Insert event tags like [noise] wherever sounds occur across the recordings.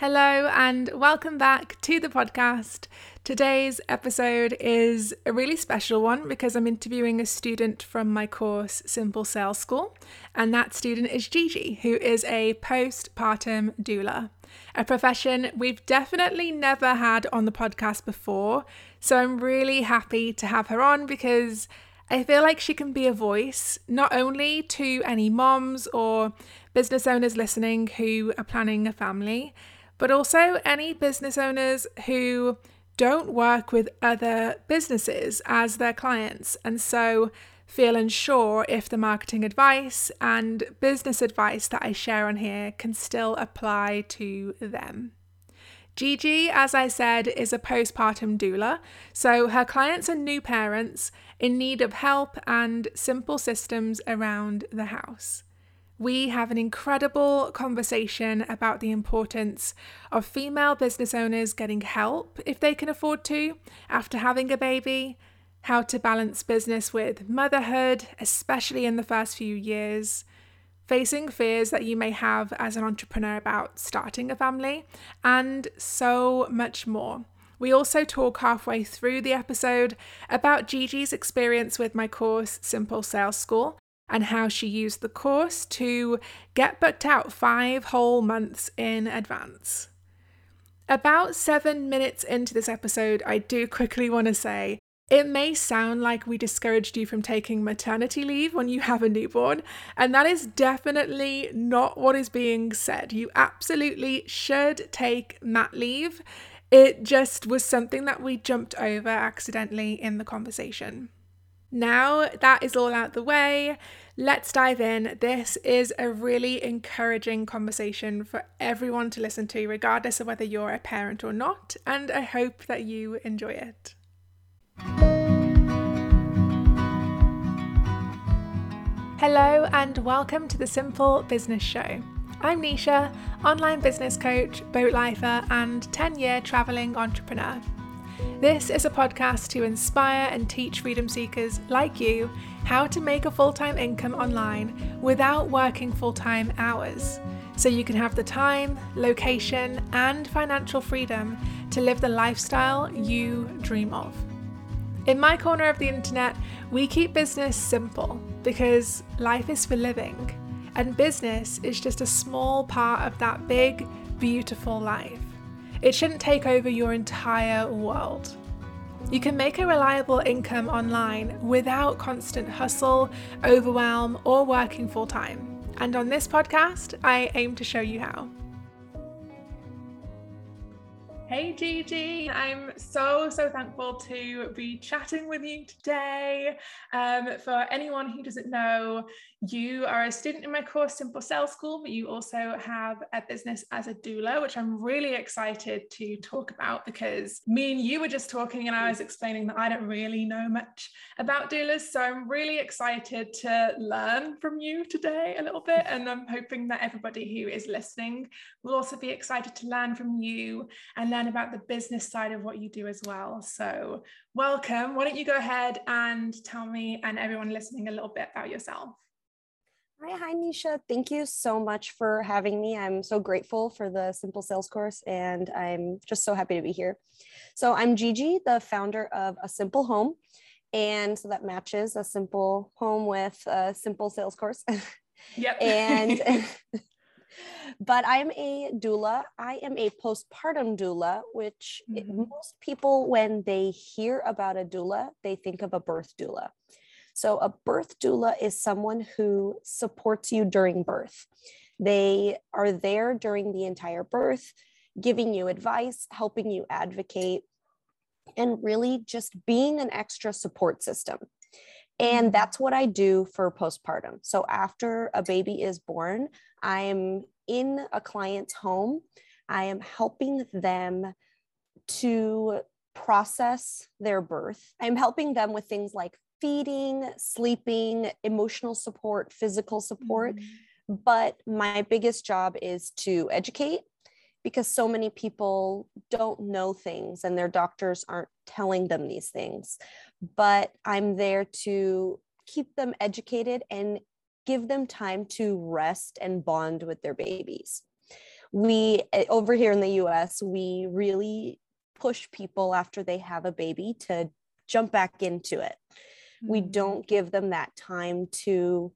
Hello, and welcome back to the podcast. Today's episode is a really special one because I'm interviewing a student from my course, Simple Sales School, and that student is Gigi, who is a postpartum doula, a profession we've definitely never had on the podcast before. So I'm really happy to have her on because I feel like she can be a voice not only to any moms or business owners listening who are planning a family but also any business owners who don't work with other businesses as their clients and so feel unsure if the marketing advice and business advice that I share on here can still apply to them. Gigi, as I said, is a postpartum doula, so her clients are new parents in need of help and simple systems around the house we have an incredible conversation about the importance of female business owners getting help if they can afford to after having a baby, how to balance business with motherhood, especially in the first few years, facing fears that you may have as an entrepreneur about starting a family, and so much more. We also talk halfway through the episode about Gigi's experience with my course, Simple Sales School, and how she used the course to get booked out five whole months in advance. About seven minutes into this episode, I do quickly want to say it may sound like we discouraged you from taking maternity leave when you have a newborn, and that is definitely not what is being said. You absolutely should take mat leave. It just was something that we jumped over accidentally in the conversation. Now that is all out the way, let's dive in. This is a really encouraging conversation for everyone to listen to, regardless of whether you're a parent or not, and I hope that you enjoy it. Hello, and welcome to the Simple Business Show. I'm Nisha, online business coach, boat lifer, and 10 year travelling entrepreneur. This is a podcast to inspire and teach freedom seekers like you how to make a full time income online without working full time hours, so you can have the time, location, and financial freedom to live the lifestyle you dream of. In my corner of the internet, we keep business simple because life is for living, and business is just a small part of that big, beautiful life. It shouldn't take over your entire world. You can make a reliable income online without constant hustle, overwhelm, or working full time. And on this podcast, I aim to show you how. Hey Gigi, I'm so, so thankful to be chatting with you today. Um, for anyone who doesn't know, you are a student in my course, Simple Sales School, but you also have a business as a doula, which I'm really excited to talk about because me and you were just talking and I was explaining that I don't really know much about doulas. So I'm really excited to learn from you today a little bit. And I'm hoping that everybody who is listening will also be excited to learn from you and learn about the business side of what you do as well. So welcome. Why don't you go ahead and tell me and everyone listening a little bit about yourself? Hi, hi, Nisha. Thank you so much for having me. I'm so grateful for the Simple Sales course, and I'm just so happy to be here. So, I'm Gigi, the founder of A Simple Home. And so that matches a simple home with a simple sales course. [laughs] Yep. and [laughs] [laughs] but I'm a doula. I am a postpartum doula, which mm-hmm. most people, when they hear about a doula, they think of a birth doula. So, a birth doula is someone who supports you during birth. They are there during the entire birth, giving you advice, helping you advocate, and really just being an extra support system. And mm-hmm. that's what I do for postpartum. So, after a baby is born, I'm in a client's home. I am helping them to process their birth. I'm helping them with things like feeding, sleeping, emotional support, physical support. Mm-hmm. But my biggest job is to educate because so many people don't know things and their doctors aren't telling them these things. But I'm there to keep them educated and give them time to rest and bond with their babies. we eh, over here in the US, we really push people after they have a baby to jump back into it. Mm-hmm. We don't give them that time to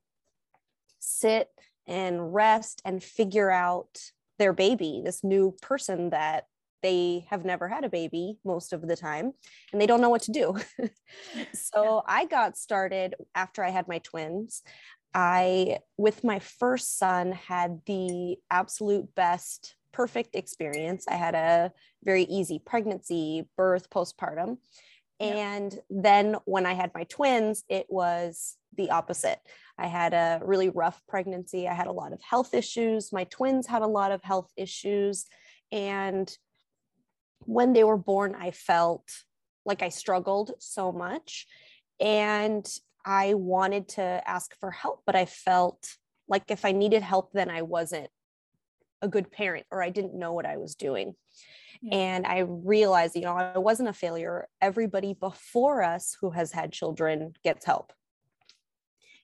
sit and rest and figure out their baby, this new person that they have never had a baby most of the time and they don't know what to do. [laughs] so I got started after I had my twins. I, with my first son, had the absolute best, perfect experience. I had a very easy pregnancy, birth, postpartum. And then when I had my twins, it was the opposite. I had a really rough pregnancy. I had a lot of health issues. My twins had a lot of health issues. And when they were born, I felt like I struggled so much. And I wanted to ask for help, but I felt like if I needed help, then I wasn't a good parent or I didn't know what I was doing. Yeah. And I realized, you know, I wasn't a failure. Everybody before us who has had children gets help.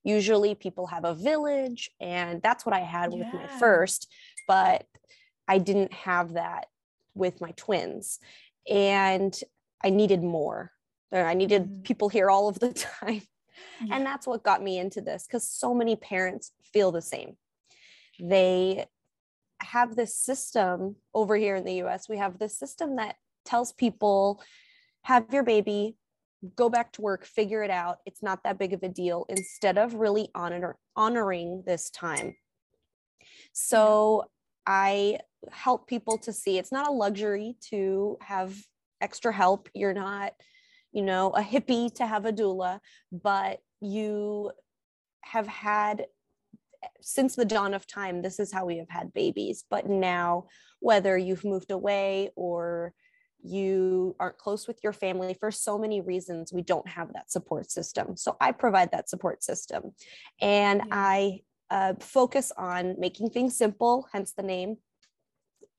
Usually people have a village, and that's what I had with yeah. my first, but I didn't have that with my twins and i needed more i needed mm-hmm. people here all of the [laughs] time yeah. and that's what got me into this because so many parents feel the same they have this system over here in the us we have this system that tells people have your baby go back to work figure it out. It's not that big of a deal instead of really honor, honoring this time. So I help people to see it's not a luxury to have extra help. You're not, you know, a hippie to have a doula, but you have had since the dawn of time, this is how we have had babies. But now, whether you've moved away or you aren't close with your family for so many reasons, we don't have that support system. So I provide that support system. And. I uh, focus on making things simple, hence the name,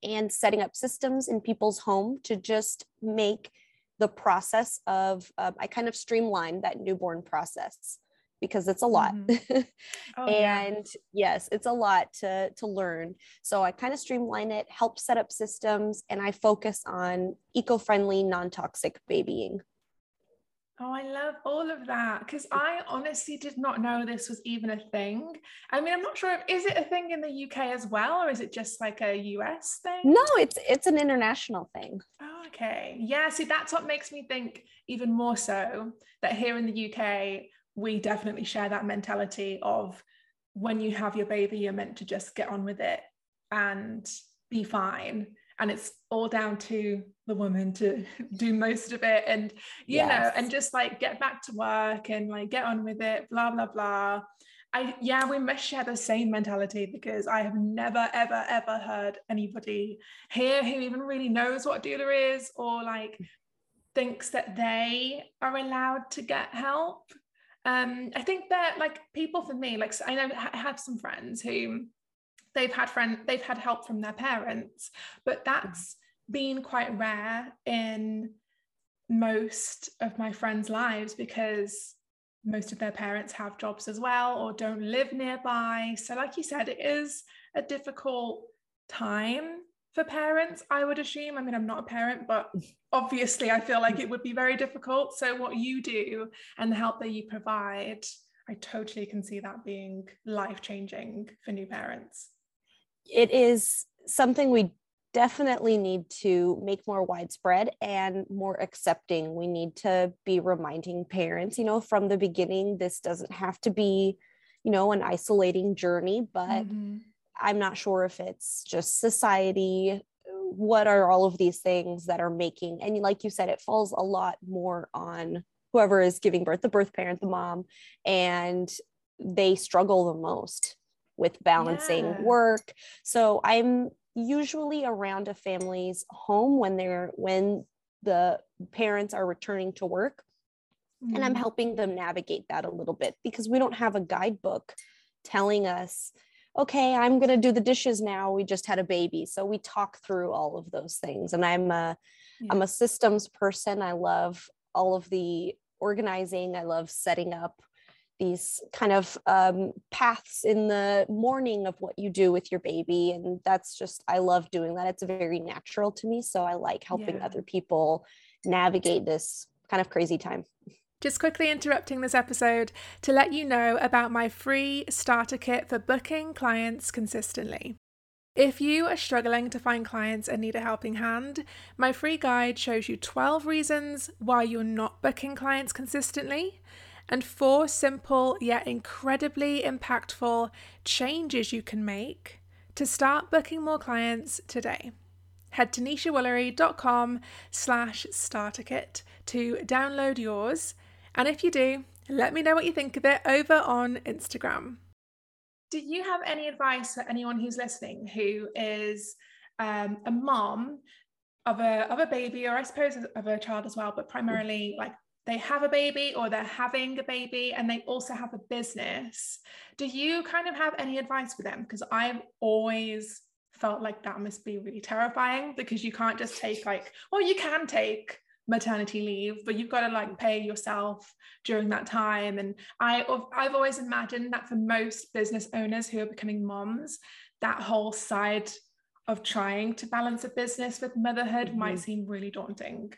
and setting up systems in people's home to just make the process of, uh, I kind of streamline that newborn process because it's a lot mm-hmm. [laughs] oh, and yeah. yes it's a lot to to learn so i kind of streamline it help set up systems and i focus on eco-friendly non-toxic babying Oh, I love all of that because I honestly did not know this was even a thing. I mean, I'm not sure if is it a thing in the UK as well, or is it just like a US thing? No, it's it's an international thing. Oh, okay. Yeah, see, that's what makes me think even more so that here in the UK, we definitely share that mentality of when you have your baby, you're meant to just get on with it and be fine. And it's all down to the woman to [laughs] do most of it and you yes. know and just like get back to work and like get on with it blah blah blah. I yeah we must share the same mentality because I have never ever ever heard anybody here who even really knows what a doula is or like thinks that they are allowed to get help um I think that like people for me like I know I have some friends who they've had friend they've had help from their parents but that's been quite rare in most of my friends lives because most of their parents have jobs as well or don't live nearby. So like you said it is a difficult time for parents i would assume i mean i'm not a parent but [laughs] obviously i feel like it would be very difficult so what you do and the help that you provide i totally can see that being life changing for new parents it is something we definitely need to make more widespread and more accepting. We need to be reminding parents, you know, from the beginning, this doesn't have to be, you know, an isolating journey, but mm-hmm. I'm not sure if it's just society. What are all of these things that are making, and like you said, it falls a lot more on whoever is giving birth, the birth parent, the mom, and they struggle the most with balancing yeah. work. So I'm usually around a family's home when they're when the parents are returning to work mm-hmm. and i'm mm-hmm. helping them navigate that a little bit because we don't have a guidebook telling us okay i'm going to do the dishes now we just had a baby. So we talk through all of those things and i'm a am a systems person i love all of the organizing i love setting up these kind of um, paths in the morning of what you do with your baby and that's just i love doing that it's very natural to me so i like helping yeah. other people navigate this kind of crazy time just quickly interrupting this episode to let you know about my free starter kit for booking clients consistently. If you are struggling to find clients and need a helping hand, my free guide shows you 12 reasons why you're not booking clients consistently and four simple yet incredibly impactful changes you can make to start booking more clients today. Head to nishawoolery.com slash starter kit to download yours and if you do, let me know what you think of it over on Instagram. Do you have any advice for anyone who's listening who is um, a mom of a of a baby, or I suppose of a child as well, but primarily like they have a baby or they're having a baby and they also have a business. Do you kind of have any advice for them? Because I've always felt like that must be really terrifying because you can't just take like, well, you can take maternity leave but you've got to like pay yourself during that time. And i i've always imagined that for most business owners who are becoming moms that whole side of trying to balance a business with motherhood mm-hmm. might seem really daunting.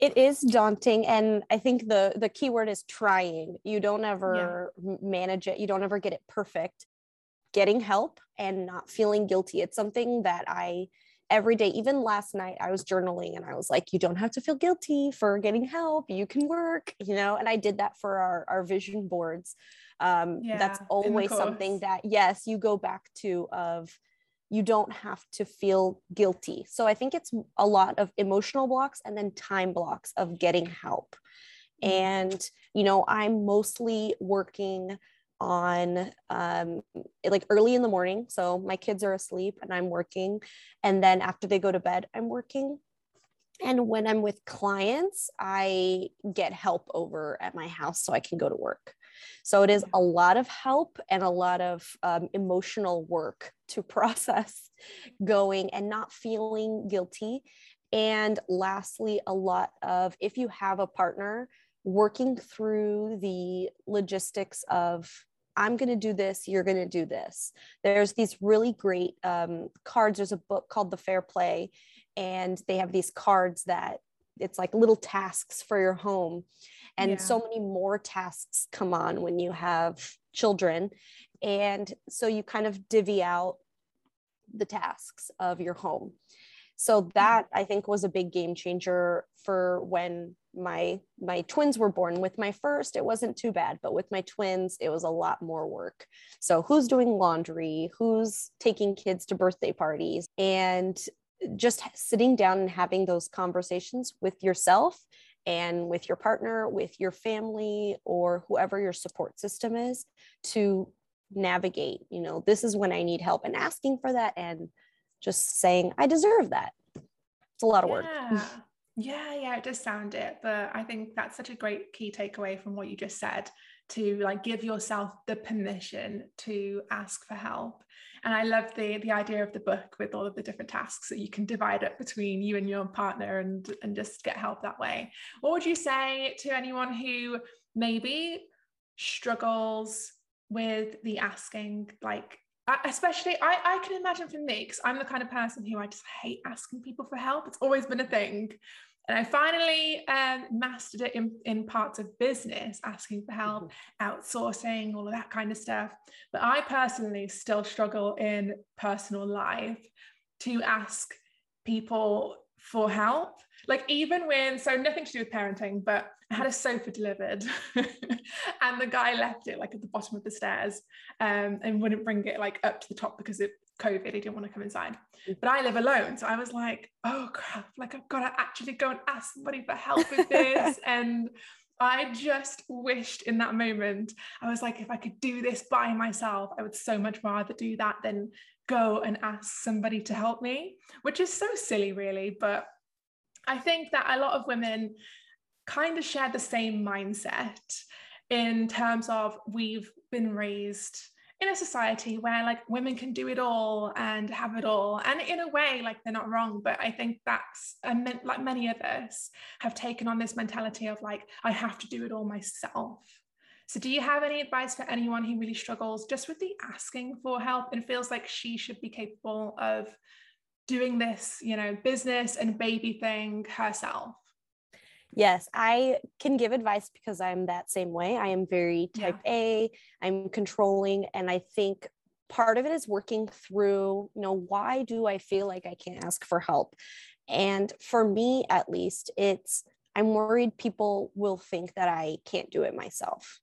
It is daunting and i think the the key word is trying. You don't ever yeah. manage it. You don't ever get it perfect. Getting help and not feeling guilty it's something that i every day even last night i was journaling and i was like you don't have to feel guilty for getting help. You can work you know and i did that for our, our vision boards. Um, yeah, that's always something that yes you go back to of you don't have to feel guilty. So i think it's a lot of emotional blocks and then time blocks of getting help. Mm. and you know i'm mostly working on um, like early in the morning. So my kids are asleep and I'm working. And then after they go to bed, I'm working. And when I'm with clients, I get help over at my house so I can go to work. So it is a lot of help and a lot of um, emotional work to [laughs] process going and not feeling guilty. And lastly, a lot of if you have a partner, working through the logistics of I'm going to do this, you're going to do this. There's these really great um, cards. There's a book called The Fair Play, and they have these cards that it's like little tasks for your home. And yeah. so many more tasks come on when you have children. And so you kind of divvy out the tasks of your home. So that I think was a big game changer for when my my twins were born. With my first it wasn't too bad but with my twins it was a lot more work. So who's doing laundry? Who's taking kids to birthday parties? And just sitting down and having those conversations with yourself and with your partner with your family or whoever your support system is to navigate you know this is when i need help and asking for that and just saying i deserve that. It's a lot of work. Yeah, [laughs] yeah, yeah, it does sound it. But I think that's such a great key takeaway from what you just said to like give yourself the permission to ask for help. And I love the the idea of the book with all of the different tasks that you can divide up between you and your partner and and just get help that way. What would you say to anyone who maybe struggles with the asking like especially I, I can imagine for me because i'm the kind of person who i just hate asking people for help it's always been a thing and I finally um, mastered it in, in parts of business, asking for help, mm-hmm. outsourcing, all of that kind of stuff. But I personally still struggle in personal life to ask people for help. Like, even when, so nothing to do with parenting, but I had a sofa delivered [laughs] and the guy left it like at the bottom of the stairs um, and wouldn't bring it like up to the top because it COVID, he didn't want to come inside. Mm. But I live alone. So I was like, oh crap, like I've got to actually go and ask somebody for help with this. [laughs] and I just wished in that moment, I was like, if I could do this by myself, I would so much rather do that than go and ask somebody to help me, which is so silly, really. But I think that a lot of women kind of share the same mindset in terms of we've been raised in a society where like women can do it all and have it all. And in a way like they're not wrong but i think that's like many of us have taken on this mentality of like i have to do it all myself. So, do you have any advice for anyone who really struggles just with the asking for help and feels like she should be capable of doing this, you know, business and baby thing herself? Yes, I can give advice because I'm that same way. I am very type yeah. A, I'm controlling, and I think part of it is working through, you know, why do I feel like I can't ask for help? And for me, at least, it's I'm worried people will think that I can't do it myself.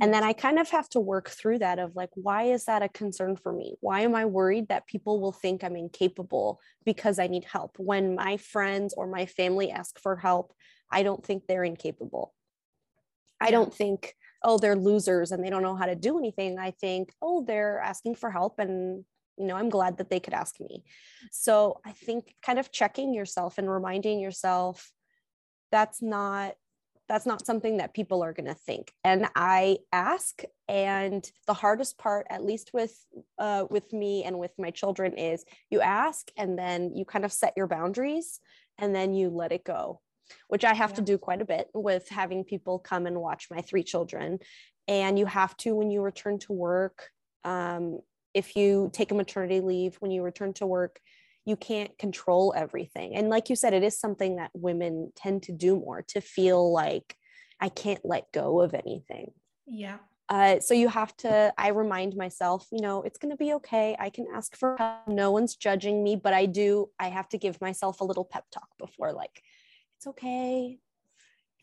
And then I kind of have to work through that of like, why is that a concern for me? Why am I worried that people will think I'm incapable because I need help? When my friends or my family ask for help, I don't think they're incapable. I don't think, oh, they're losers and they don't know how to do anything. I think, oh, they're asking for help and you know, I'm glad that they could ask me. So I think kind of checking yourself and reminding yourself that's not that's not something that people are going to think and i ask and the hardest part at least with uh, with me and with my children is you ask and then you kind of set your boundaries and then you let it go which i have yeah. to do quite a bit with having people come and watch my three children and you have to when you return to work um, if you take a maternity leave when you return to work you can't control everything. And like you said, it is something that women tend to do more to feel like I can't let go of anything. Yeah. Uh, so you have to, I remind myself, you know, it's going to be okay. I can ask for help. No one's judging me, but I do, I have to give myself a little pep talk before, like, it's okay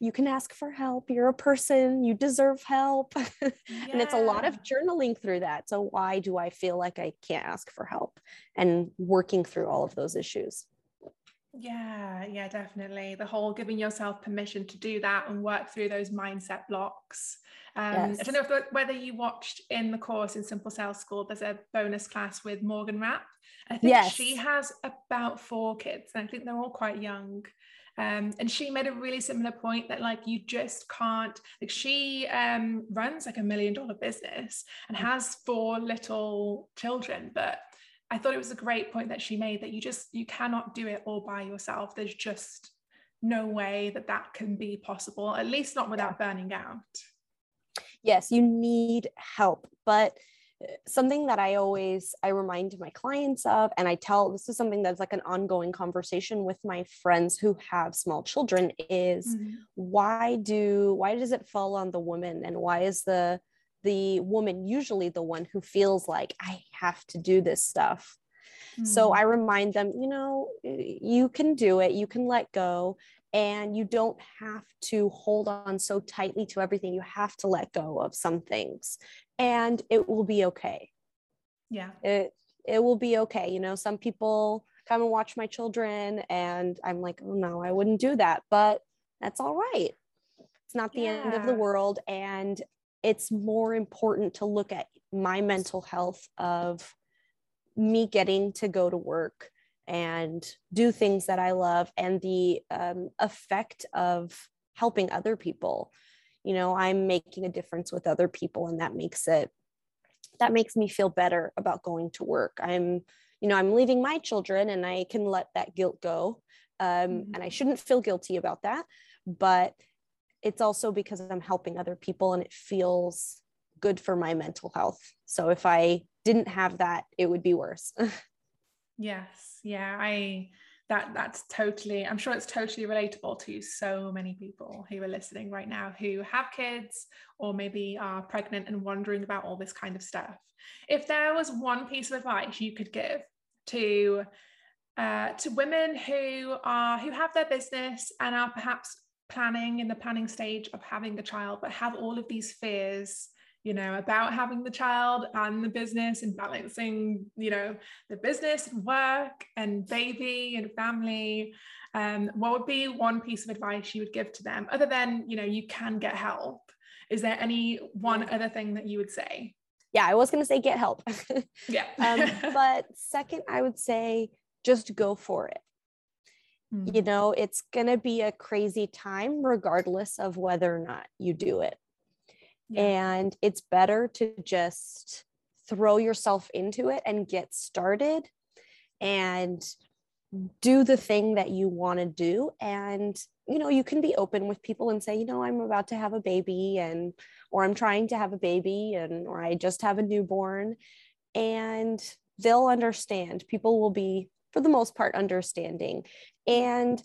you can ask for help. You're a person, you deserve help. Yeah. [laughs] and it's a lot of journaling through that. So, why do I feel like I can't ask for help and working through all of those issues? Yeah, yeah, definitely. The whole giving yourself permission to do that and work through those mindset blocks. Um, yes. I don't know if, whether you watched in the course in Simple Sales School, there's a bonus class with Morgan Rapp. I think yes. she has about four kids, and I think they're all quite young. Um, and she made a really similar point that like you just can't like she um, runs like a million dollar business and mm. has four little children but i thought it was a great point that she made that you just you cannot do it all by yourself. There's just no way that that can be possible at least not without burning out. Yes you need help but something that I always I remind my clients of and I tell this is something that's like an ongoing conversation with my friends who have small children is mm-hmm. why do why does it fall on the woman and why is the the woman usually the one who feels like I have to do this stuff mm-hmm. so I remind them you know you can do it you can let go and you don't have to hold on so tightly to everything you have to let go of some things and it will be okay yeah it it will be okay you know some people come and watch my children and i'm like oh no i wouldn't do that but that's all right it's not the yeah. end of the world and it's more important to look at my mental health of me getting to go to work and do things that I love and the um, effect of helping other people. You know, I'm making a difference with other people, and that makes it that makes me feel better about going to work. I'm, you know, I'm leaving my children, and I can let that guilt go. Um, mm-hmm. And I shouldn't feel guilty about that, but it's also because I'm helping other people, and it feels good for my mental health. So if I didn't have that, it would be worse. [laughs] Yes. Yeah. I that that's totally i'm sure it's totally relatable to so many people who are listening right now who have kids or maybe are pregnant and wondering about all this kind of stuff. If there was one piece of advice you could give to uh, to women who are who have their business and are perhaps planning in the planning stage of having a child but have all of these fears you know, about having the child and the business and balancing, you know, the business and work and baby and family. Um, what would be one piece of advice you would give to them other than, you know, you can get help? Is there any one other thing that you would say? Yeah, I was going to say get help. [laughs] yeah. um, [laughs] but second, I would say just go for it. Mm. You know, it's going to be a crazy time regardless of whether or not you do it. Yeah. And it's better to just throw yourself into it and get started and do the thing that you want to do. And you know you can be open with people and say you know i'm about to have a baby and or i'm trying to have a baby and or i just have a newborn. And they'll understand. People will be for the most part understanding. And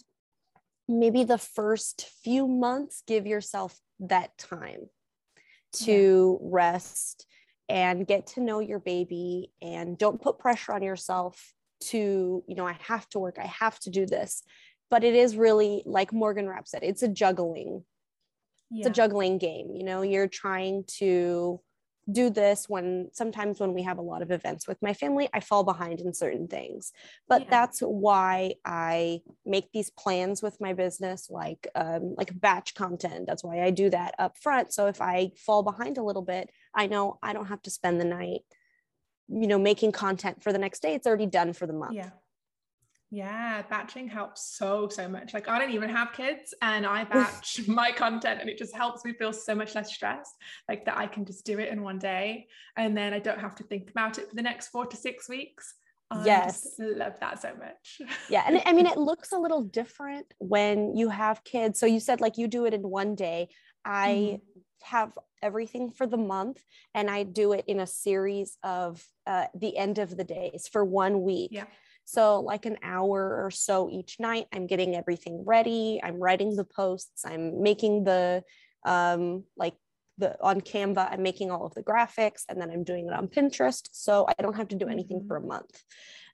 maybe the first few months give yourself that time to yeah. rest and get to know your baby and don't put pressure on yourself to you know i have to work i have to do this but it is really like morgan rapp said it's a juggling yeah. it's a juggling game you know you're trying to do this when sometimes when we have a lot of events with my family i fall behind in certain things. But yeah. that's why i make these plans with my business like um, like batch content. That's why i do that up front so if i fall behind a little bit i know i don't have to spend the night you know making content for the next day. It's already done for the month. Yeah yeah, batching helps so, so much. Like, I don't even have kids and I batch [laughs] my content and it just helps me feel so much less stressed, like that I can just do it in one day and then I don't have to think about it for the next four to six weeks. I yes. love that so much. yeah. And I mean, it [laughs] looks a little different when you have kids. So you said like you do it in one day. I mm-hmm. have everything for the month and I do it in a series of uh, the end of the days for one week. Yeah. So, like an hour or so each night, I'm getting everything ready. I'm writing the posts. I'm making the, um, like the on Canva, I'm making all of the graphics and then I'm doing it on Pinterest. So, I don't have to do anything mm-hmm. for a month.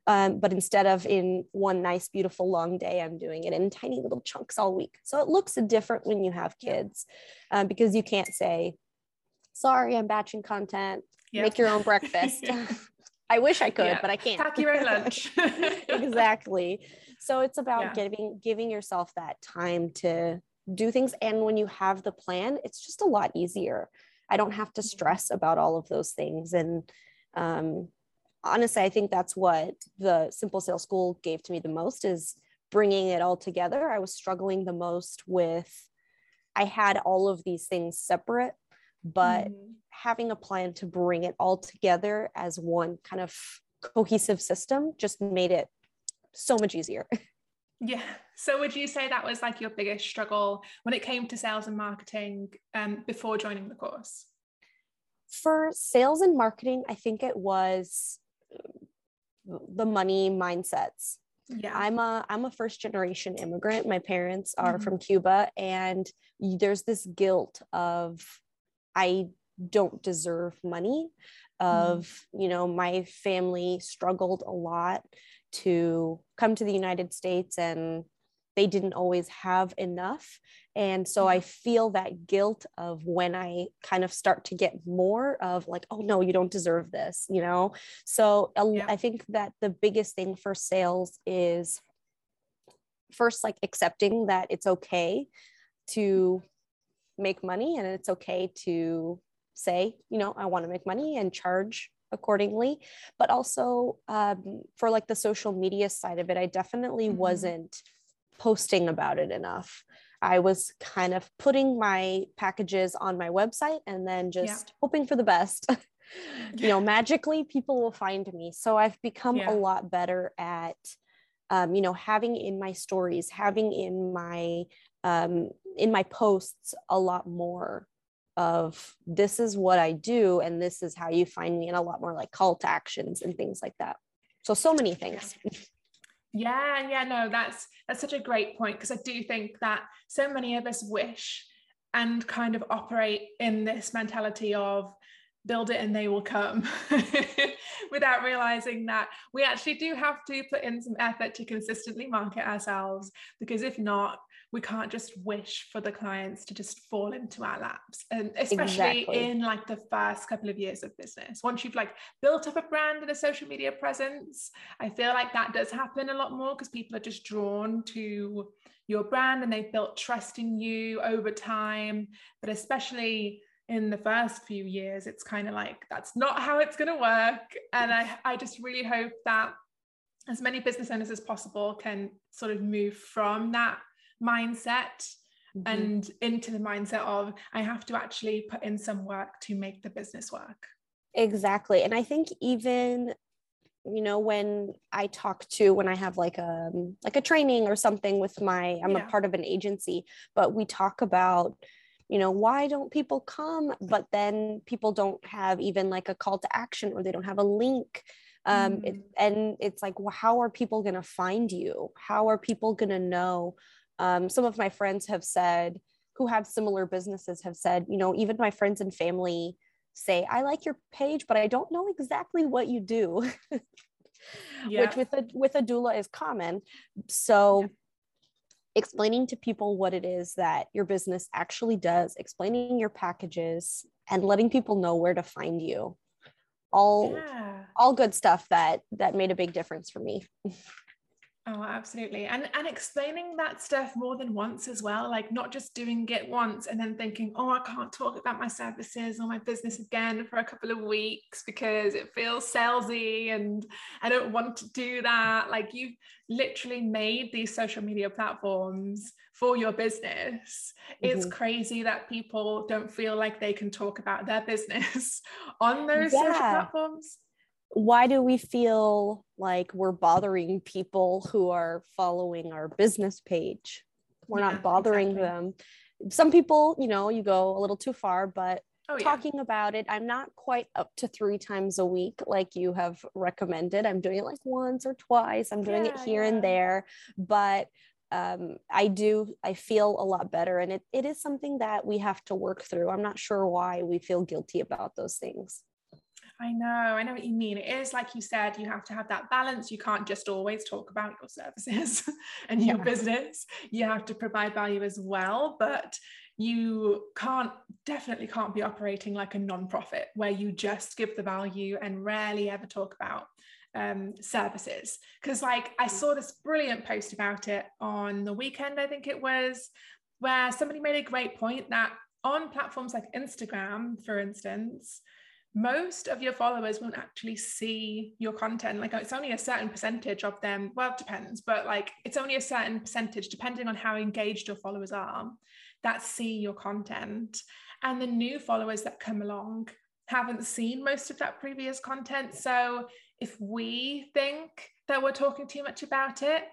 Um, but instead of in one nice, beautiful long day, I'm doing it in tiny little chunks all week. So it looks different when you have kids uh, because you can't say, sorry, I'm batching content, yep. make your own breakfast. [laughs] [laughs] I wish I could, yeah. but I can't. Pack your own lunch. [laughs] exactly. So it's about yeah. giving giving yourself that time to do things. And when you have the plan, it's just a lot easier. I don't have to mm-hmm. stress about all of those things. And um, honestly, I think that's what the Simple Sales School gave to me the most is bringing it all together. I was struggling the most with. I had all of these things separate but mm-hmm. having a plan to bring it all together as one kind of cohesive system just made it so much easier. [laughs] Yeah. So would you say that was like your biggest struggle when it came to sales and marketing um, before joining the course? For sales and marketing, I think it was the money mindsets. Yeah. I'm a I'm a first generation immigrant. My parents are mm-hmm. from Cuba and there's this guilt of I don't deserve money of mm. you know my family struggled a lot to come to the United States and they didn't always have enough and so i feel that guilt of when i kind of start to get more of like oh no you don't deserve this you know so yeah. i think that the biggest thing for sales is first like accepting that it's okay to make money and it's okay to say you know i want to make money and charge accordingly but also um, for like the social media side of it i definitely mm-hmm. wasn't posting about it enough i was kind of putting my packages on my website and then just yeah. hoping for the best [laughs] you know magically people will find me so i've become yeah. a lot better at um, you know having in my stories having in my um, in my posts a lot more of this is what I do and this is how you find me and a lot more like call to actions and things like that. So so many things. Yeah, yeah, no, that's that's such a great point because I do think that so many of us wish and kind of operate in this mentality of build it and they will come [laughs] without realizing that we actually do have to put in some effort to consistently market ourselves because if not we can't just wish for the clients to just fall into our laps and especially exactly. in like the first couple of years of business. Once you've like built up a brand and a social media presence i feel like that does happen a lot more because people are just drawn to your brand and they've built trust in you over time. But especially in the first few years it's kind of like that's not how it's going to work. And i i just really hope that as many business owners as possible can sort of move from that mindset mm-hmm. and into the mindset of I have to actually put in some work to make the business work. Exactly. And I think even you know when i talk to when i have like a like a training or something with my i'm yeah. a part of an agency but we talk about you know why don't people come but then people don't have even like a call to action or they don't have a link um, mm. it, and it's like well, how are people going to find you how are people going to know um, some of my friends have said who have similar businesses have said you know even my friends and family say i like your page but i don't know exactly what you do [laughs] yeah. which with a with a doula is common so yeah. explaining to people what it is that your business actually does explaining your packages and letting people know where to find you all yeah. all good stuff that that made a big difference for me [laughs] Oh, absolutely. And and explaining that stuff more than once as well, like not just doing it once and then thinking, "Oh, I can't talk about my services or my business again for a couple of weeks because it feels salesy and I don't want to do that." Like you've literally made these social media platforms for your business. Mm-hmm. It's crazy that people don't feel like they can talk about their business [laughs] on those yeah. social platforms why do we feel like we're bothering people who are following our business page? We're yeah, not bothering exactly. them. Some people, you know, you go a little too far, but oh, talking yeah. about it, I'm not quite up to three times a week like you have recommended. I'm doing it like once or twice. I'm doing yeah, it here and there, but um, I do, I feel a lot better. And it, it is something that we have to work through. I'm not sure why we feel guilty about those things. I know, I know what you mean. It is like you said, you have to have that balance. You can't just always talk about your services [laughs] and yeah. your business. You have to provide value as well, but you can't definitely can't be operating like a non-profit where you just give the value and rarely ever talk about um, services. Because like I saw this brilliant post about it on the weekend, I think it was, where somebody made a great point that on platforms like Instagram, for instance, most of your followers won't actually see your content. Like it's only a certain percentage of them. Well, it depends, but like it's only a certain percentage, depending on how engaged your followers are, that see your content. And the new followers that come along haven't seen most of that previous content. So if we think that we're talking too much about it,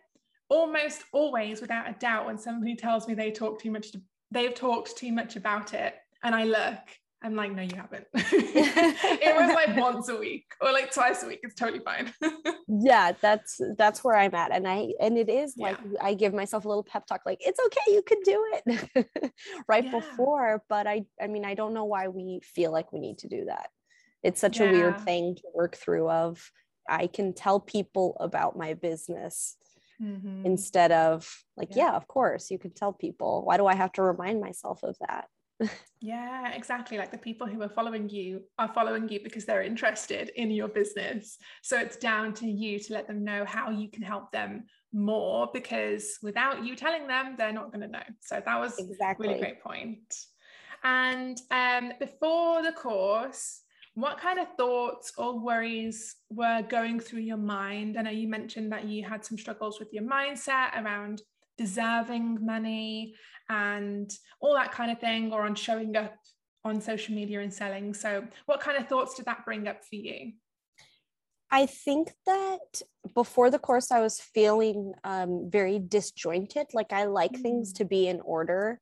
almost always without a doubt, when somebody tells me they talk too much, they've talked too much about it, and I look I'm like, no, you haven't. [laughs] [laughs] it was like once a week or like twice a week. It's totally fine. [laughs] yeah, that's that's where I'm at. And I and it is like yeah. I give myself a little pep talk, like it's okay, you can do it right yeah. before. But I I mean, I don't know why we feel like we need to do that. It's such yeah. a weird thing to work through of I can tell people about my business mm-hmm. instead of like, yeah, of course, you can tell people. Why do I have to remind myself of that? Yeah, exactly. Like the people who are following you are following you because they're interested in your business. So it's down to you to let them know how you can help them more because without you telling them, they're not going to know. So that was exactly really great point. And um, before the course, what kind of thoughts or worries were going through your mind? I know you mentioned that you had some struggles with your mindset around deserving money and all that kind of thing, or on showing up on social media and selling. So, what kind of thoughts did that bring up for you? I think that before the course, I was feeling um, very disjointed. Like I like mm. things to be in order.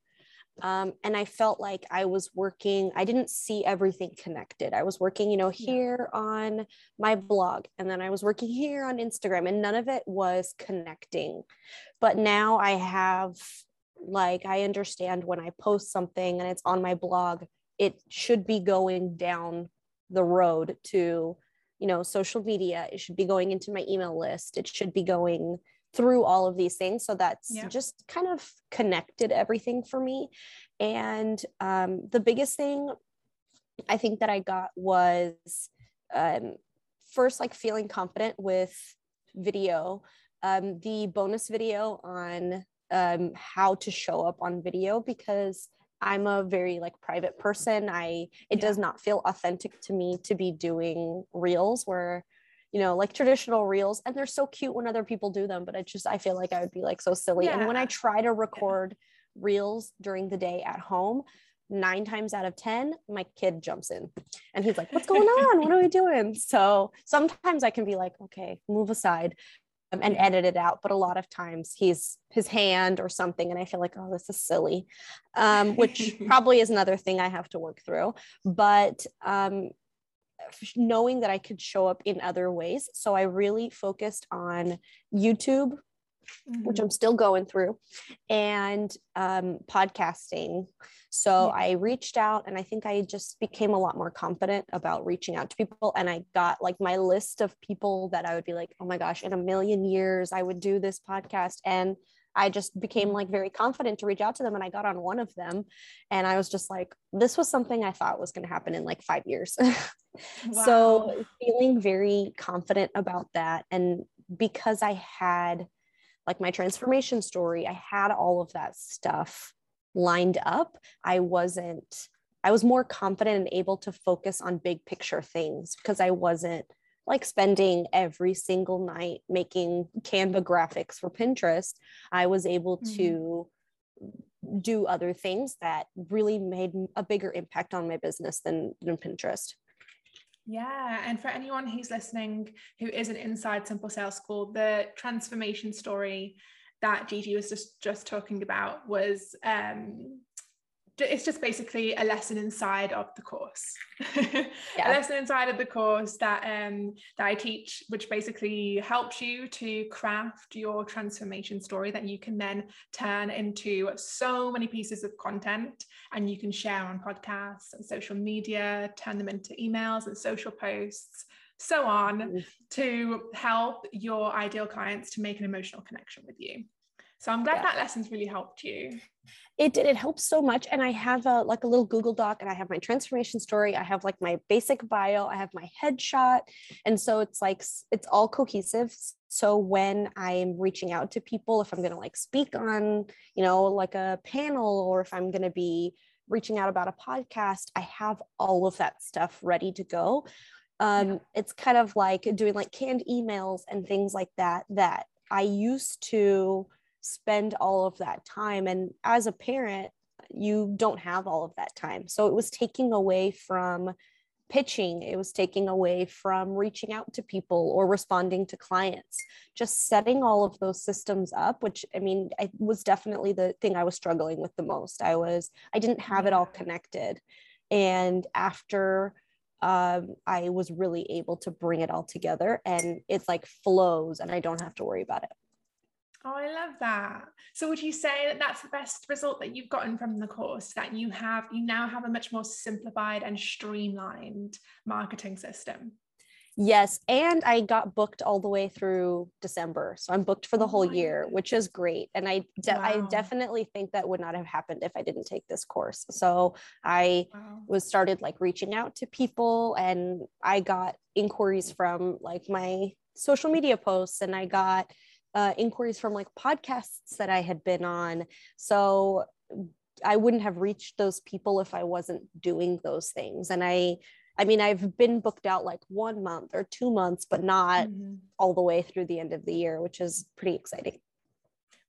Um, and I felt like I was working, I didn't see everything connected. I was working, you know, here on my blog, and then I was working here on Instagram, and none of it was connecting. But now I have, like, I understand when I post something and it's on my blog, it should be going down the road to, you know, social media. It should be going into my email list. It should be going through all of these things. So that's yeah. just kind of connected everything for me. And um, the biggest thing I think that I got was um, first, like feeling confident with video. Um, the bonus video on um, how to show up on video because I'm a very like private person. I it yeah. does not feel authentic to me to be doing reels where you know, like traditional reels, and they're so cute when other people do them. But I just I feel like I would be like so silly. Yeah. And when I try to record yeah. reels during the day at home, nine times out of 10, my kid jumps in and he's like, What's going on? What are we doing? So sometimes I can be like, Okay, move aside um, and edit it out. But a lot of times he's his hand or something. And I feel like, Oh, this is silly, um, which [laughs] probably is another thing I have to work through. But um, knowing that I could show up in other ways. So I really focused on YouTube mm-hmm. which I'm still going through, and um, podcasting. So yeah. I reached out and I think I just became a lot more confident about reaching out to people. And I got like my list of people that I would be like, oh my gosh, in a million years, I would do this podcast. And I just became like very confident to reach out to them. And I got on one of them and I was just like, this was something I thought was going to happen in like five years. [laughs] wow. So feeling very confident about that. And because I had like my transformation story, I had all of that stuff lined up. I wasn't, I was more confident and able to focus on big picture things because I wasn't like spending every single night making Canva graphics for Pinterest. I was able mm-hmm. to do other things that really made a bigger impact on my business than, than Pinterest. Yeah, and for anyone who's listening who isn't inside Simple Sales School, the transformation story that Gigi was just just talking about was um, it's just basically a lesson inside of the course [laughs] yeah. a lesson inside of the course that um that i teach which basically helps you to craft your transformation story that you can then turn into so many pieces of content and you can share on podcasts and social media turn them into emails and social posts so on mm-hmm. to help your ideal clients to make an emotional connection with you so I'm glad yeah. that lesson's really helped you. It did. It helps so much. And I have a like a little Google Doc and I have my transformation story. I have like my basic bio. I have my headshot. And so it's like it's all cohesive. So when I'm reaching out to people, if I'm gonna like speak on, you know, like a panel or if I'm gonna be reaching out about a podcast, I have all of that stuff ready to go. Um, yeah. It's kind of like doing like canned emails and things like that that I used to spend all of that time. And as a parent you don't have all of that time. So it was taking away from pitching. It was taking away from reaching out to people or responding to clients. Just setting all of those systems up which i mean it was definitely the thing i was struggling with the most. I was i didn't have it all connected. And after um, i was really able to bring it all together and it's like flows and i don't have to worry about it Oh, I love that. So, would you say that that's the best result that you've gotten from the course? That you have, you now have a much more simplified and streamlined marketing system? Yes. And I got booked all the way through December. So I'm booked for the oh whole year, which is great. And I, de- wow. I definitely think that would not have happened if I didn't take this course. So I wow. was started like reaching out to people and I got inquiries from like my social media posts and I got uh, inquiries from like podcasts that I had been on. So I wouldn't have reached those people if I wasn't doing those things. And I, I mean, I've been booked out like one month or two months, but not mm-hmm. all the way through the end of the year, which is pretty exciting.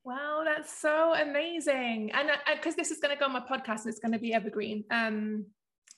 Wow, that's so amazing. And because this is going to go on my podcast and it's going to be evergreen. Um,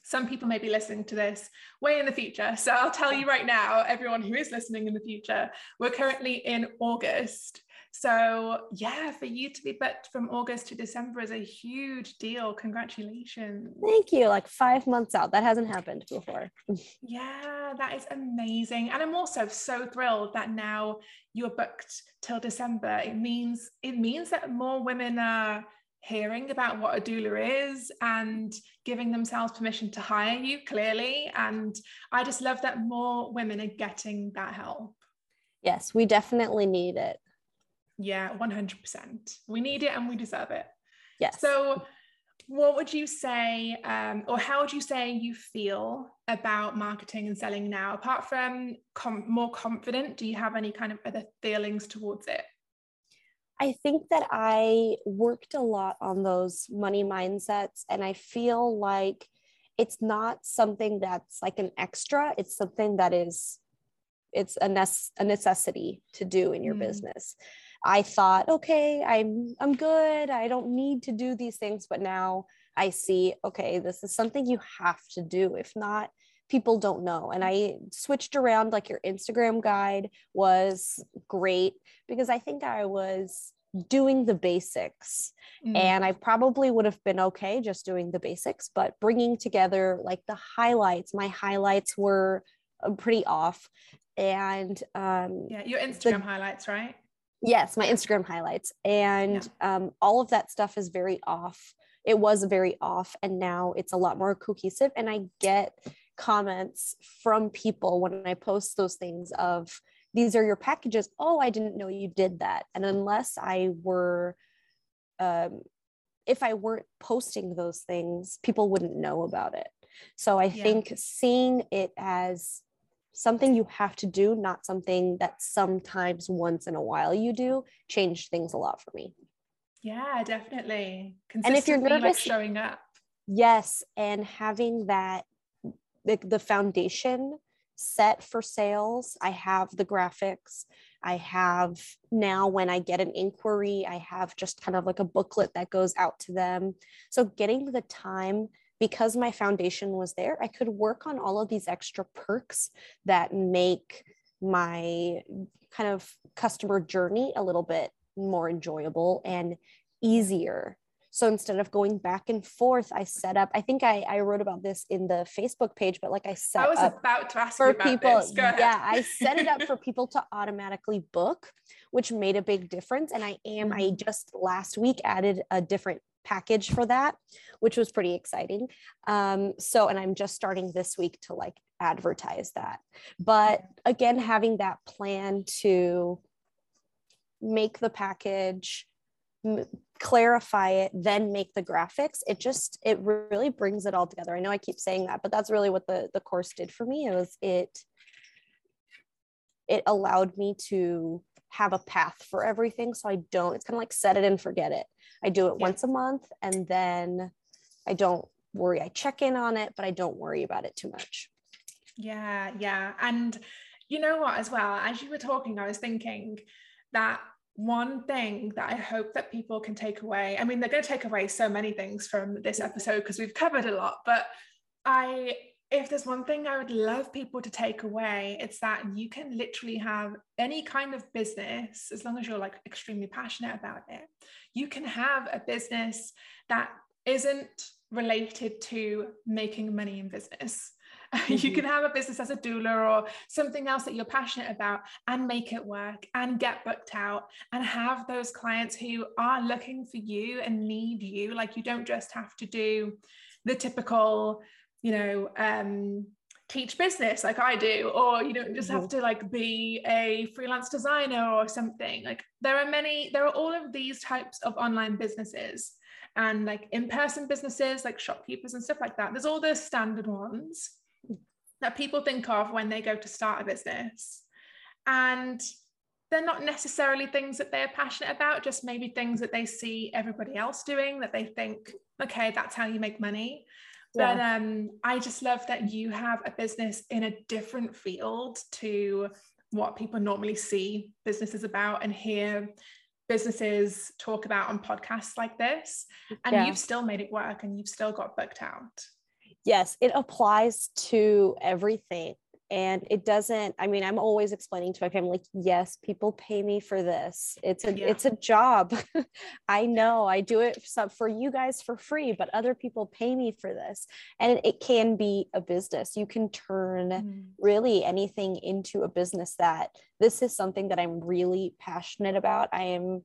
some people may be listening to this way in the future. So I'll tell you right now, everyone who is listening in the future, we're currently in August. So, yeah, for you to be booked from August to December is a huge deal. Congratulations. Thank you. Like five months out. That hasn't happened before. [laughs] yeah, that is amazing. And I'm also so thrilled that now you're booked till December. It means it means that more women are hearing about what a doula is and giving themselves permission to hire you clearly. And i just love that more women are getting that help. Yes we definitely need it. Yeah 100% we need it and we deserve it. Yes. So what would you say um, or how would you say you feel about marketing and selling now? Apart from com- more confident do you have any kind of other feelings towards it I think that I worked a lot on those money mindsets, and I feel like it's not something that's like an extra, it's something that is it's a, ne- a necessity to do in your mm. business. I thought, okay, I'm I'm good. I don't need to do these things, but now I see, okay, this is something you have to do. If not, people don't know. And I switched around, like your Instagram guide was great because I think I was doing the basics mm. and i probably would have been okay just doing the basics but bringing together like the highlights my highlights were uh, pretty off and um yeah your instagram the, highlights right yes my instagram highlights and yeah. um all of that stuff is very off it was very off and now it's a lot more cohesive and i get comments from people when i post those things of these are your packages. Oh i didn't know you did that. And unless i were um, if i weren't posting those things people wouldn't know about it. So i yeah. think seeing it as something you have to do not something that sometimes once in a while you do changed things a lot for me. Yeah definitely. And if you're nervous like showing up. Yes and having that the, the foundation set for sales. I have the graphics. I have now, when I get an inquiry, I have just kind of like a booklet that goes out to them. So, getting the time because my foundation was there, I could work on all of these extra perks that make my kind of customer journey a little bit more enjoyable and easier so instead of going back and forth, I set up, I think I, I wrote about this in the Facebook page, but like I set I was up about to ask for people. Yeah, I set it up [laughs] for people to automatically book, which made a big difference. And I am, I mm-hmm. just last week added a different package for that, which was pretty exciting. Um, so, and I'm just starting this week to like advertise that. But again, having that plan to make the package clarify it then make the graphics. It just it really brings it all together. I know i keep saying that but that's really what the the course did for me it was it it allowed me to have a path for everything so i don't it's kind of like set it and forget it. I do it yeah. once a month and then i don't worry. I check in on it but i don't worry about it too much. Yeah yeah and you know what as well as you were talking i was thinking that one thing that I hope that people can take away. I mean, they're going to take away so many things from this episode because we've covered a lot, but I if there's one thing I would love people to take away, it's that you can literally have any kind of business as long as you're like extremely passionate about it. You can have a business that isn't related to making money in business. Mm-hmm. [laughs] you can have a business as a doula or something else that you're passionate about and make it work and get booked out and have those clients who are looking for you and need you. Like you don't just have to do the typical, you know, um, teach business like I do, or you don't just have mm-hmm. to like be a freelance designer or something. Like there are many, there are all of these types of online businesses and like in-person businesses like shopkeepers and stuff like that. There's all the standard ones that people think of when they go to start a business. And they're not necessarily things that they're passionate about, just maybe things that they see everybody else doing that they think, okay, that's how you make money. Yeah. But um, I just love that you have a business in a different field to what people normally see businesses about and hear businesses talk about on podcasts like this. And yeah. you've still made it work and you've still got booked out yes it applies to everything and it doesn't i mean i'm always explaining to my family like yes people pay me for this it's a yeah. it's a job [laughs] i know i do it for you guys for free but other people pay me for this and it can be a business you can turn mm. really anything into a business that this is something that i'm really passionate about i am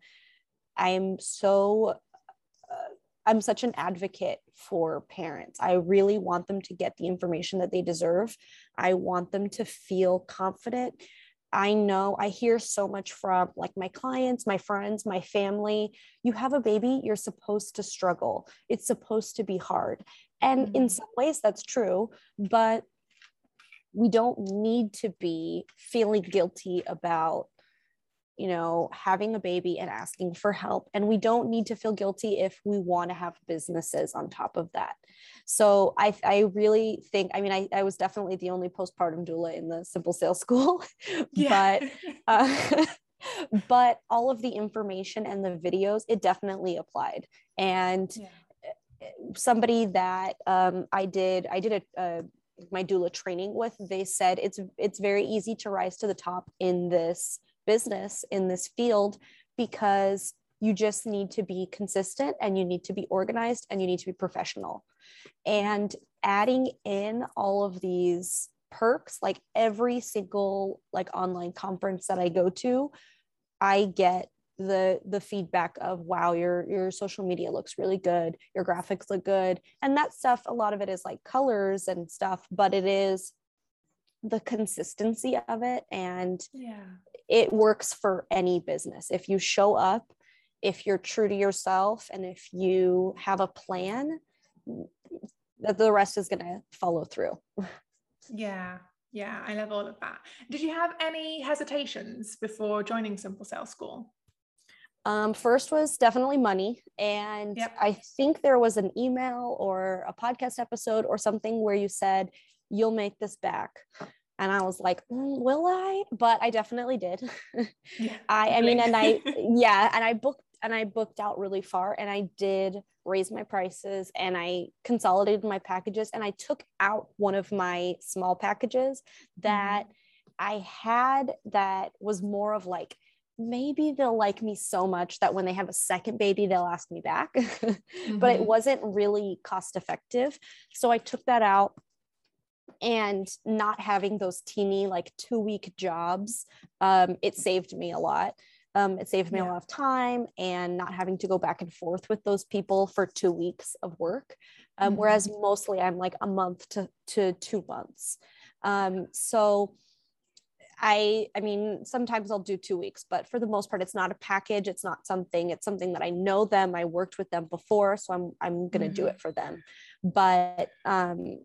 i am so I'm such an advocate for parents. I really want them to get the information that they deserve. I want them to feel confident. I know I hear so much from like my clients, my friends, my family. You have a baby, you're supposed to struggle. It's supposed to be hard. And mm-hmm. in some ways, that's true, but we don't need to be feeling guilty about you know, having a baby and asking for help. And we don't need to feel guilty if we want to have businesses on top of that. So I, I really think, I mean, I, I was definitely the only postpartum doula in the simple sales school, [laughs] but, [laughs] uh, [laughs] but all of the information and the videos, it definitely applied. And yeah somebody that um, I did I did a, a my doula training with they said it's it's very easy to rise to the top in this business in this field because you just need to be consistent and you need to be organized and you need to be professional. And adding in all of these perks like every single like online conference that i go to i get the the feedback of wow your your social media looks really good. Your graphics look good. And that stuff a lot of it is like colors and stuff but it is the consistency of it and yeah. it works for any business. If you show up if you're true to yourself and if you have a plan that the rest is going to follow through. [laughs] Yeah. Yeah i love all of that. Did you have any hesitations before joining simple sales school? Um, first was definitely money. And Yep. I think there was an email or a podcast episode or something where you said, you'll make this back. And I was like, "Mm, will I? But I definitely did. yeah [laughs] I, I mean, and I, [laughs] yeah, and I booked and I booked out really far and I did raise my prices and I consolidated my packages and I took out one of my small packages that I had that was more of like, maybe they'll like me so much that when they have a second baby, they'll ask me back. [laughs] but it Mhm. wasn't really cost effective. So I took that out and not having those teeny like two week jobs um, it saved me a lot. Um, it saved me a lot of time and not having to go back and forth with those people for two weeks of work um, Mhm. whereas mostly i'm like a month to, to two months. Um, so I I mean sometimes I'll do 2 weeks but for the most part it's not a package. It's not something it's something that I know them. I worked with them before so I'm I'm going to do it for them. But um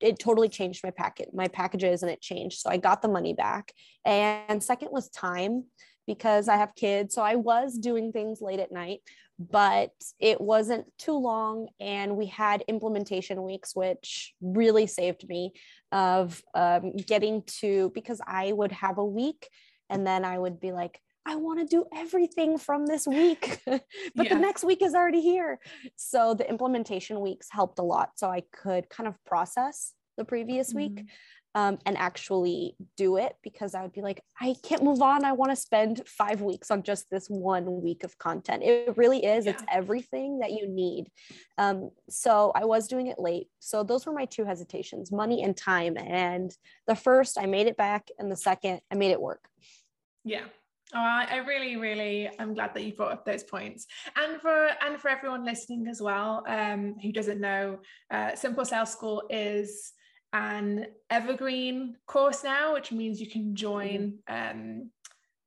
it totally changed my packet my packages and it changed. So I got the money back. And second was time because I have kids. So I was doing things late at night but it wasn't too long. And we had implementation weeks which really saved me of um, getting to because I would have a week and then I would be like, I want to do everything from this week, [laughs] but Yeah. the next week is already here. So the implementation weeks helped a lot. So I could kind of process the previous week Mhm. um, and actually do it because I would be like, I can't move on. I want to spend five weeks on just this one week of content. It really is, it's everything that you need. Um, so I was doing it late. So those were my two hesitations money and time. And the first, I made it back. And the second, I made it work. Yeah. Oh, I, I really, really, I'm glad that you brought up those points, and for and for everyone listening as well, um, who doesn't know, uh, Simple Sales School is an evergreen course now, which means you can join, um,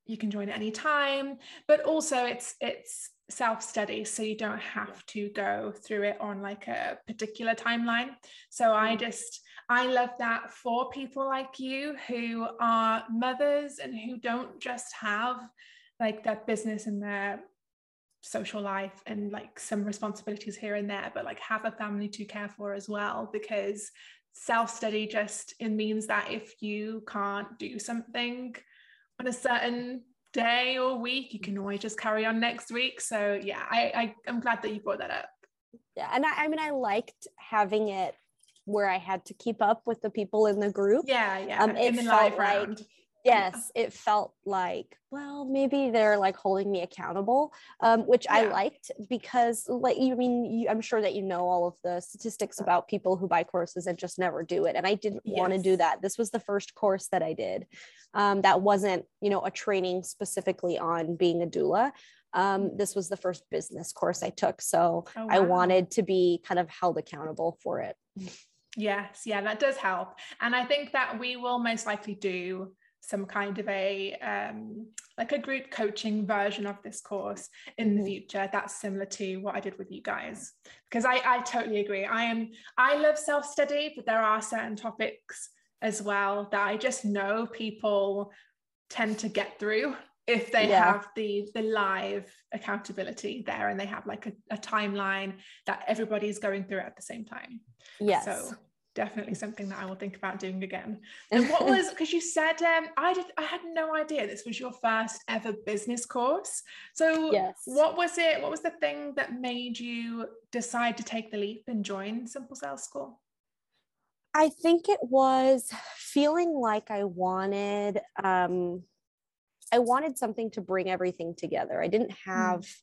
you can join at any time, but also it's it's self study, so you don't have to go through it on like a particular timeline. So I just I love that for people like you who are mothers and who don't just have like their business and their social life and like some responsibilities here and there, but like have a family to care for as well. Because self study just it means that if you can't do something on a certain day or week, you can always just carry on next week. So yeah, I, I I'm glad that you brought that up. Yeah. And I, I mean, I liked having it where I had to keep up with the people in the group. Yeah, yeah. Um, it in the felt like- [laughs] round. yes it felt like well maybe they're like holding me accountable um, which i liked because like you I mean you, i'm sure that you know all of the statistics about people who buy courses and just never do it and i didn't want to do that this was the first course that i did um, that wasn't you know a training specifically on being a doula um, this was the first business course i took so Oh, i wanted to be kind of held accountable for it [laughs] Yes, yeah, that does help. And I think that we will most likely do some kind of a um, like a group coaching version of this course in the Mhm. future that's similar to what I did with you guys because I, I totally agree I am I love self-study but there are certain topics as well that I just know people tend to get through if they Yeah. have the the live accountability there and they have like a, a timeline that everybody's going through at the same time yes so definitely something that I will think about doing again. [laughs] And what was because you said um, I did I had no idea this was your first ever business course. So yes. what was it? What was the thing that made you decide to take the leap and join Simple Sales School? I think it was feeling like I wanted um, I wanted something to bring everything together. I didn't hmm. have mm.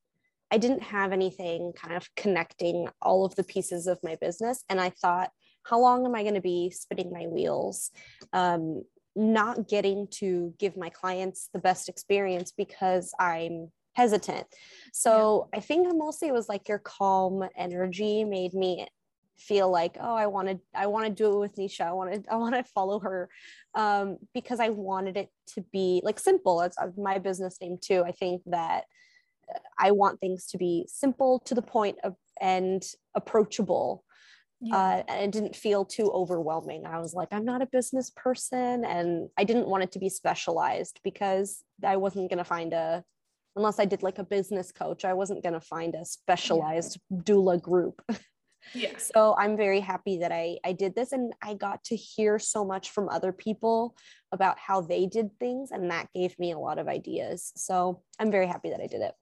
I didn't have anything kind of connecting all of the pieces of my business and I thought how long am I going to be spinning my wheels? Um, not getting to give my clients the best experience because I'm hesitant. So yeah. I think mostly it was like your calm energy made me feel like oh i want to i want to do it with nisha i want to i want to [laughs] follow her um, because i wanted it to be like simple it's uh, my business name too i think that uh, i want things to be simple to the point of and approachable yeah. uh, and it didn't feel too overwhelming i was like i'm not a business person and i didn't want it to be specialized because i wasn't going to find a unless i did like a business coach i wasn't going to find a specialized yeah. doula group [laughs] Yeah. So I'm very happy that I I did this and I got to hear so much from other people about how they did things and that gave me a lot of ideas. So I'm very happy that I did it.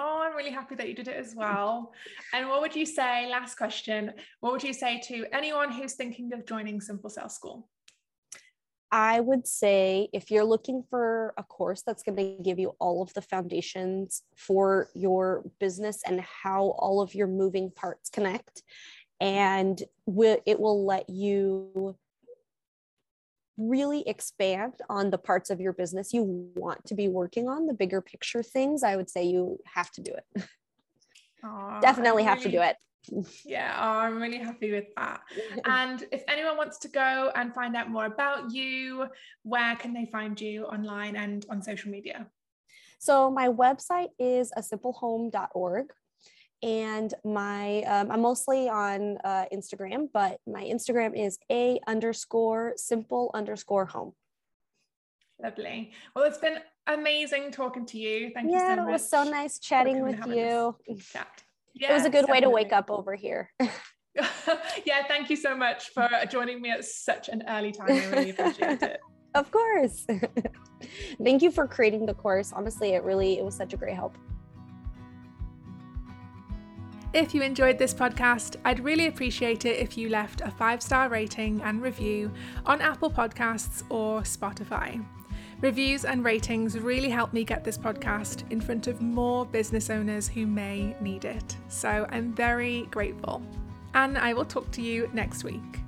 Oh, I'm really happy that you did it as well. And what would you say, last question, what would you say to anyone who's thinking of joining Simple Sales School? I would say if you're looking for a course that's going to give you all of the foundations for your business and how all of your moving parts connect, and it will let you really expand on the parts of your business you want to be working on, the bigger picture things, I would say you have to do it. [laughs] Aww, Definitely have to do it. Yeah oh, i'm really happy with that. [laughs] And if anyone wants to go and find out more about you where can they find you online and on social media? So my website is a simplehome.org and my um, i'm mostly on uh, instagram but my instagram is a underscore simple underscore home lovely well it's been amazing talking to you thank yeah, you so much it was so nice chatting with you chat yeah, [laughs] it was a good definitely. way to wake up over here. [laughs] [laughs] yeah, thank you so much for joining me at such an early time. I really appreciate it. Of course. thank you for creating the course. Honestly, it really it was such a great help. If you enjoyed this podcast, I'd really appreciate it if you left a five star rating and review on Apple Podcasts or Spotify. Reviews and ratings really help me get this podcast in front of more business owners who may need it. So I'm very grateful. And I will talk to you next week.